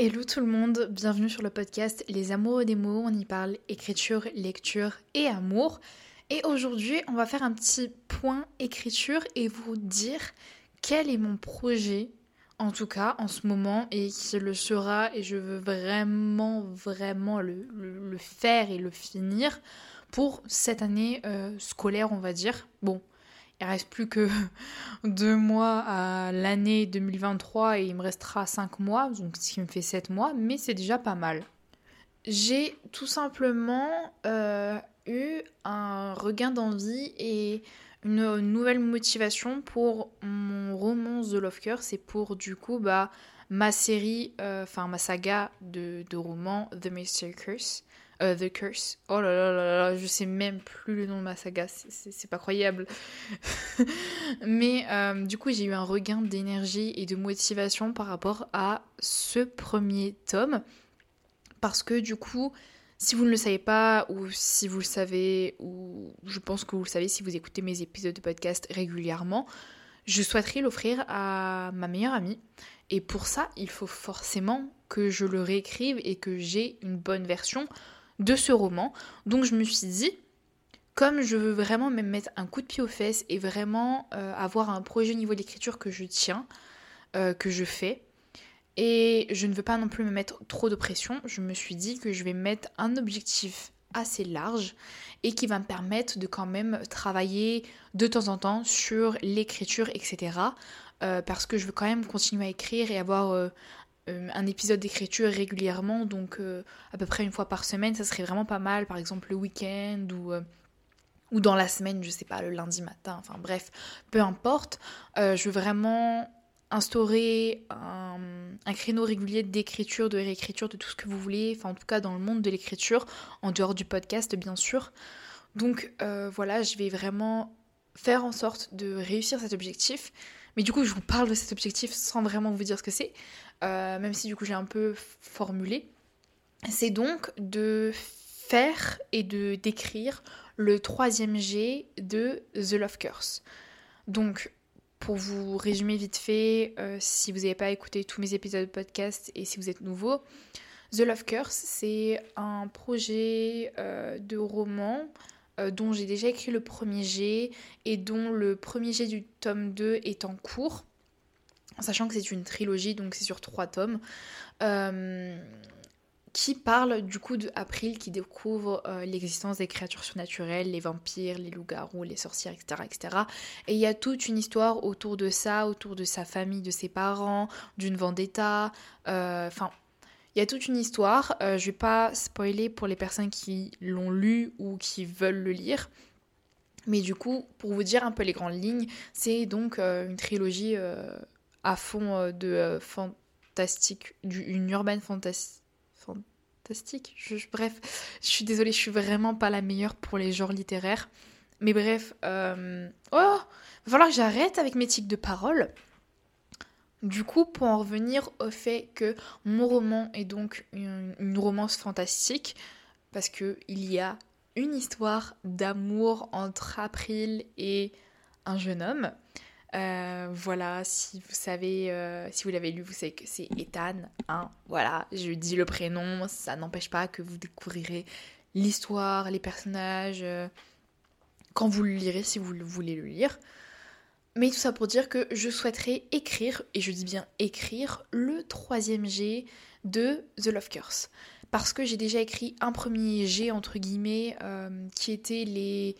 Hello tout le monde, bienvenue sur le podcast Les Amoureux des mots. On y parle écriture, lecture et amour. Et aujourd'hui, on va faire un petit point écriture et vous dire quel est mon projet, en tout cas en ce moment, et qui le sera. Et je veux vraiment, vraiment le, faire et le finir pour cette année euh, scolaire, on va dire. Bon, il reste plus que deux mois à l'année 2023 et il me restera cinq mois, donc ce qui me fait sept mois, mais c'est déjà pas mal. J'ai tout simplement euh, eu un regain d'envie et une nouvelle motivation pour mon roman The Love Curse c'est pour du coup bah, ma série, euh, enfin ma saga de, de romans The Mystery Curse. Euh, The Curse. Oh là là là là, je sais même plus le nom de ma saga, c'est pas croyable. Mais euh, du coup, j'ai eu un regain d'énergie et de motivation par rapport à ce premier tome. Parce que du coup, si vous ne le savez pas, ou si vous le savez, ou je pense que vous le savez si vous écoutez mes épisodes de podcast régulièrement, je souhaiterais l'offrir à ma meilleure amie. Et pour ça, il faut forcément que je le réécrive et que j'ai une bonne version de ce roman. Donc je me suis dit, comme je veux vraiment me mettre un coup de pied aux fesses et vraiment euh, avoir un projet au niveau de l'écriture que je tiens, euh, que je fais, et je ne veux pas non plus me mettre trop de pression, je me suis dit que je vais mettre un objectif assez large et qui va me permettre de quand même travailler de temps en temps sur l'écriture, etc. Euh, parce que je veux quand même continuer à écrire et avoir un épisode d'écriture régulièrement, donc euh, à peu près une fois par semaine, ça serait vraiment pas mal, par exemple le week-end ou, euh, ou dans la semaine, je sais pas, le lundi matin, enfin bref, peu importe. je veux vraiment instaurer un, un créneau régulier d'écriture, de réécriture, de tout ce que vous voulez, enfin en tout cas dans le monde de l'écriture, en dehors du podcast bien sûr. Donc voilà, je vais vraiment faire en sorte de réussir cet objectif. Mais du coup, je vous parle de cet objectif sans vraiment vous dire ce que c'est. Euh, même si du coup j'ai un peu formulé, c'est donc de faire et de décrire le troisième G de The Love Curse. Donc, pour vous résumer vite fait, euh, si vous n'avez pas écouté tous mes épisodes de podcast et si vous êtes nouveau, The Love Curse, c'est un projet euh, de roman dont j'ai déjà écrit le premier G et dont le premier G du tome 2 est en cours sachant que c'est une trilogie, donc c'est sur trois tomes, euh, qui parle du coup d'April qui découvre euh, l'existence des créatures surnaturelles, les vampires, les loups-garous, les sorcières, etc., etc. Et il y a toute une histoire autour de ça, autour de sa famille, de ses parents, d'une vendetta, euh, enfin... il y a toute une histoire, je vais pas spoiler pour les personnes qui l'ont lu ou qui veulent le lire, mais du coup, pour vous dire un peu les grandes lignes, c'est donc une trilogie à fond euh, de euh, fantastique, du, une urbaine fantastique? bref, je suis désolée, je suis vraiment pas la meilleure pour les genres littéraires. Mais bref, euh, oh, va falloir que j'arrête avec mes tics de parole. Du coup, pour en revenir au fait que mon roman est donc une, une romance fantastique, parce que il y a une histoire d'amour entre April et un jeune homme. Euh, voilà, si vous savez, euh, si vous l'avez lu, vous savez que c'est Ethan. Hein, voilà, je dis le prénom, ça n'empêche pas que vous découvrirez l'histoire, les personnages, euh, quand vous le lirez, si vous voulez le lire. Mais tout ça pour dire que je souhaiterais écrire, et je dis bien écrire, le troisième G de The Love Curse. Parce que j'ai déjà écrit un premier G, entre guillemets, qui était les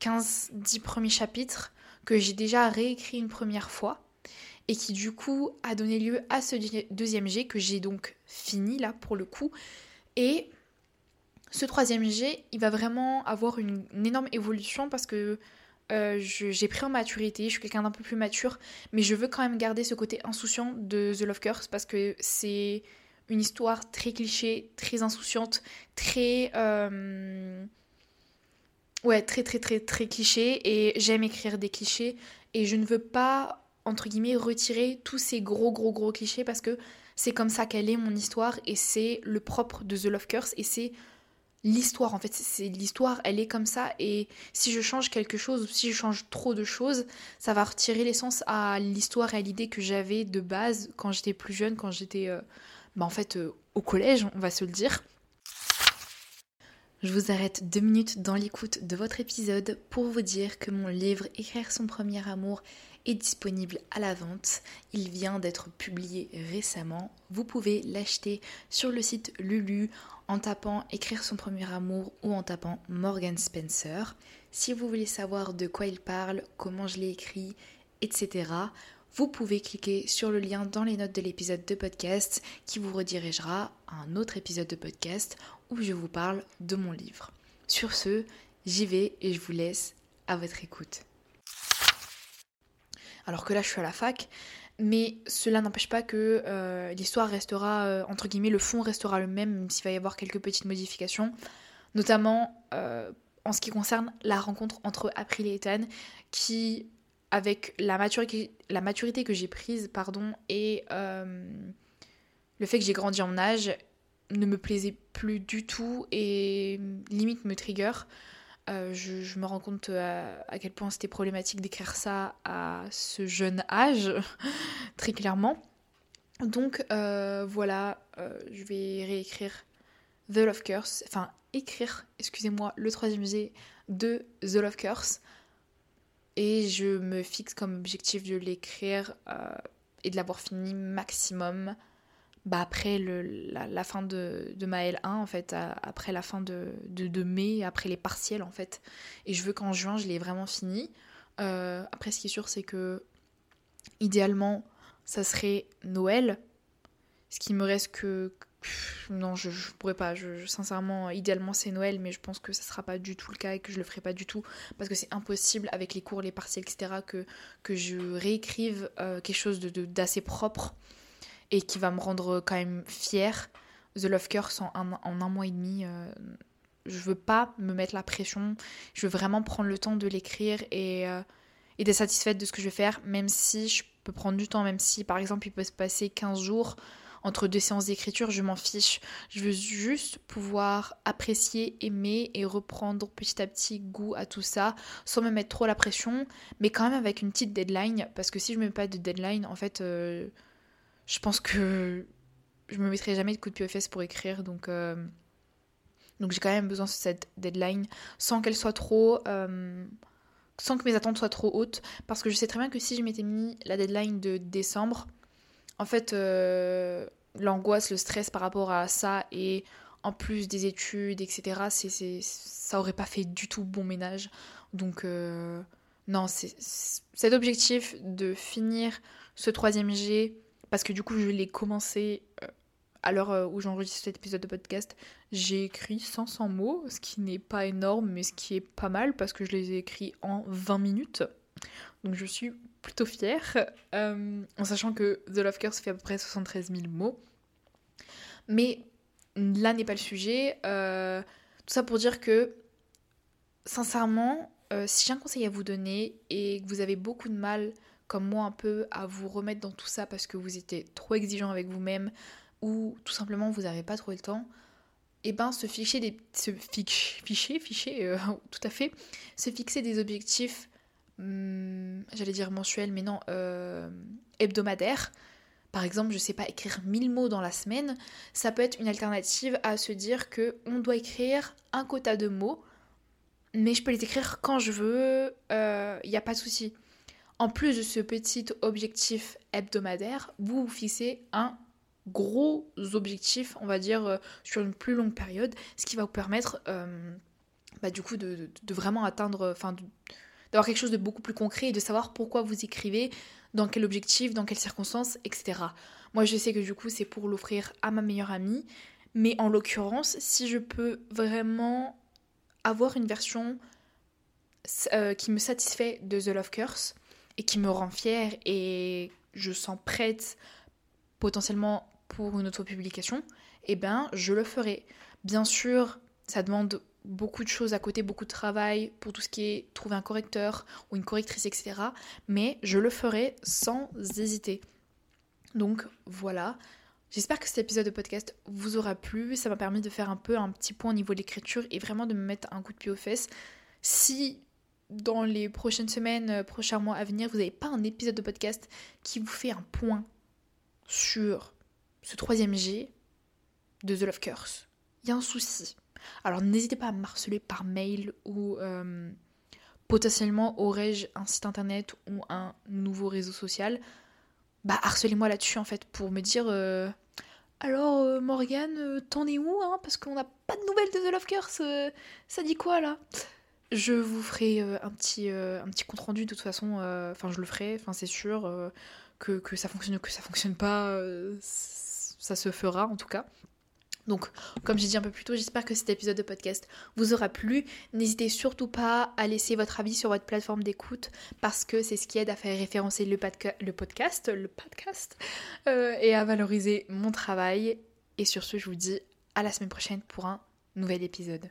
15-10 premiers chapitres que j'ai déjà réécrit une première fois et qui du coup a donné lieu à ce deuxième G que j'ai donc fini là pour le coup. Et ce troisième G, il va vraiment avoir une, énorme évolution parce que euh, j'ai pris en maturité, je suis quelqu'un d'un peu plus mature, mais je veux quand même garder ce côté insouciant de The Love Curse parce que c'est une histoire très cliché, très insouciante, très... Euh, Ouais, très très très très cliché et j'aime écrire des clichés et je ne veux pas entre guillemets retirer tous ces gros gros gros clichés parce que c'est comme ça qu'elle est mon histoire et c'est le propre de The Love Curse et c'est l'histoire en fait. C'est l'histoire elle est comme ça et si je change quelque chose ou si je change trop de choses ça va retirer l'essence à l'histoire et à l'idée que j'avais de base quand j'étais plus jeune quand j'étais euh, bah, en fait euh, au collège on va se le dire je vous arrête deux minutes dans l'écoute de votre épisode pour vous dire que mon livre Écrire son premier amour est disponible à la vente. Il vient d'être publié récemment. Vous pouvez l'acheter sur le site Lulu en tapant Écrire son premier amour ou en tapant Morgan Spencer. Si vous voulez savoir de quoi il parle, comment je l'ai écrit, etc., vous pouvez cliquer sur le lien dans les notes de l'épisode de podcast qui vous redirigera à un autre épisode de podcast où je vous parle de mon livre. Sur ce, j'y vais et je vous laisse à votre écoute alors que là je suis à la fac. Mais cela n'empêche pas que euh, l'histoire restera, euh, entre guillemets, le fond restera le même, même s'il va y avoir quelques petites modifications. Notamment euh, en ce qui concerne la rencontre entre April et Ethan, qui, avec la maturité, que j'ai prise, pardon, et le fait que j'ai grandi en âge, ne me plaisait plus du tout et limite me trigger. Euh, je, me rends compte euh, à, quel point c'était problématique d'écrire ça à ce jeune âge, très clairement. Donc euh, voilà, je vais réécrire The Love Curse, enfin écrire, excusez-moi, le troisième musée de The Love Curse. Et je me fixe comme objectif de l'écrire et de l'avoir fini maximum bah après le, la, fin de, de, ma L1, en fait, après la fin de, de, mai, après les partiels, en fait. Et je veux qu'en juin, je l'ai vraiment fini. Euh, après, ce qui est sûr, c'est que, idéalement, ça serait Noël. Ce qui me reste que... Non, je, je pourrais pas. Je, sincèrement, idéalement, c'est Noël, mais je pense que ça sera pas du tout le cas et que je le ferai pas du tout. Parce que c'est impossible, avec les cours, les partiels, etc., que, je réécrive euh, quelque chose d'assez propre et qui va me rendre quand même fière. The Love Curse en un, en un mois et demi. Euh, je veux pas me mettre la pression. Je veux vraiment prendre le temps de l'écrire et, euh, et d'être satisfaite de ce que je vais faire, même si je peux prendre du temps, même si par exemple il peut se passer 15 jours entre deux séances d'écriture, je m'en fiche. Je veux juste pouvoir apprécier, aimer et reprendre petit à petit goût à tout ça, sans me mettre trop la pression, mais quand même avec une petite deadline, parce que si je me mets pas de deadline, en fait, euh, je pense que je me mettrai jamais de coup de pied aux fesses pour écrire, donc, euh, donc j'ai quand même besoin de cette deadline sans qu'elle soit trop. Euh, sans que mes attentes soient trop hautes, parce que je sais très bien que si je m'étais mis la deadline de décembre, en fait, euh, l'angoisse, le stress par rapport à ça et en plus des études, etc., c'est, ça aurait pas fait du tout bon ménage. Donc, non, c'est, cet objectif de finir ce troisième G parce que du coup je l'ai commencé euh, à l'heure euh, où j'enregistre cet épisode de podcast, j'ai écrit 500 mots, ce qui n'est pas énorme, mais ce qui est pas mal parce que je les ai écrits en 20 minutes. Donc je suis plutôt fière, euh, en sachant que The Love Curse fait à peu près 73 000 mots. Mais là n'est pas le sujet. tout ça pour dire que, sincèrement, si j'ai un conseil à vous donner et que vous avez beaucoup de mal comme moi un peu à vous remettre dans tout ça parce que vous étiez trop exigeant avec vous-même ou tout simplement vous n'avez pas trouvé le temps, et eh ben se fixer des se ficher euh, tout à fait se fixer des objectifs hmm, j'allais dire mensuels mais non euh, hebdomadaires par exemple, je sais pas, écrire 1000 mots dans la semaine, ça peut être une alternative à se dire que on doit écrire un quota de mots, mais je peux les écrire quand je veux, il euh, n'y a pas de souci. En plus de ce petit objectif hebdomadaire, vous vous fixez un gros objectif, on va dire, euh, sur une plus longue période, ce qui va vous permettre euh, bah, du coup de, vraiment atteindre, enfin d'avoir quelque chose de beaucoup plus concret et de savoir pourquoi vous écrivez, dans quel objectif, dans quelles circonstances, etc. Moi je sais que du coup c'est pour l'offrir à ma meilleure amie, mais en l'occurrence, si je peux vraiment avoir une version euh, qui me satisfait de The Love Curse, et qui me rend fière et je sens prête potentiellement pour une autre publication, eh ben je le ferai. Bien sûr, ça demande beaucoup de choses à côté, beaucoup de travail pour tout ce qui est trouver un correcteur ou une correctrice, etc. Mais je le ferai sans hésiter. Donc voilà, J'espère que cet épisode de podcast vous aura plu. Ça m'a permis de faire un peu un petit point au niveau de l'écriture et vraiment de me mettre un coup de pied aux fesses. Si dans les prochaines semaines, euh, prochains mois à venir, vous n'avez pas un épisode de podcast qui vous fait un point sur ce troisième G de The Love Curse, il y a un souci. Alors n'hésitez pas à me harceler par mail ou euh, potentiellement aurais-je un site internet ou un nouveau réseau social. Bah harcelez-moi là-dessus en fait pour me dire euh, alors Morgane, t'en es où hein Parce qu'on n'a pas de nouvelles de The Love Curse. ça dit quoi là? Je vous ferai euh, un petit, euh, un petit compte rendu de toute façon, euh, enfin je le ferai, enfin c'est sûr que, que, ça fonctionne ou que ça fonctionne pas, ça se fera en tout cas. Donc, comme j'ai dit un peu plus tôt, j'espère que cet épisode de podcast vous aura plu. N'hésitez surtout pas à laisser votre avis sur votre plateforme d'écoute parce que c'est ce qui aide à faire référencer le, podcast, le podcast, et à valoriser mon travail. Et sur ce, je vous dis à la semaine prochaine pour un nouvel épisode.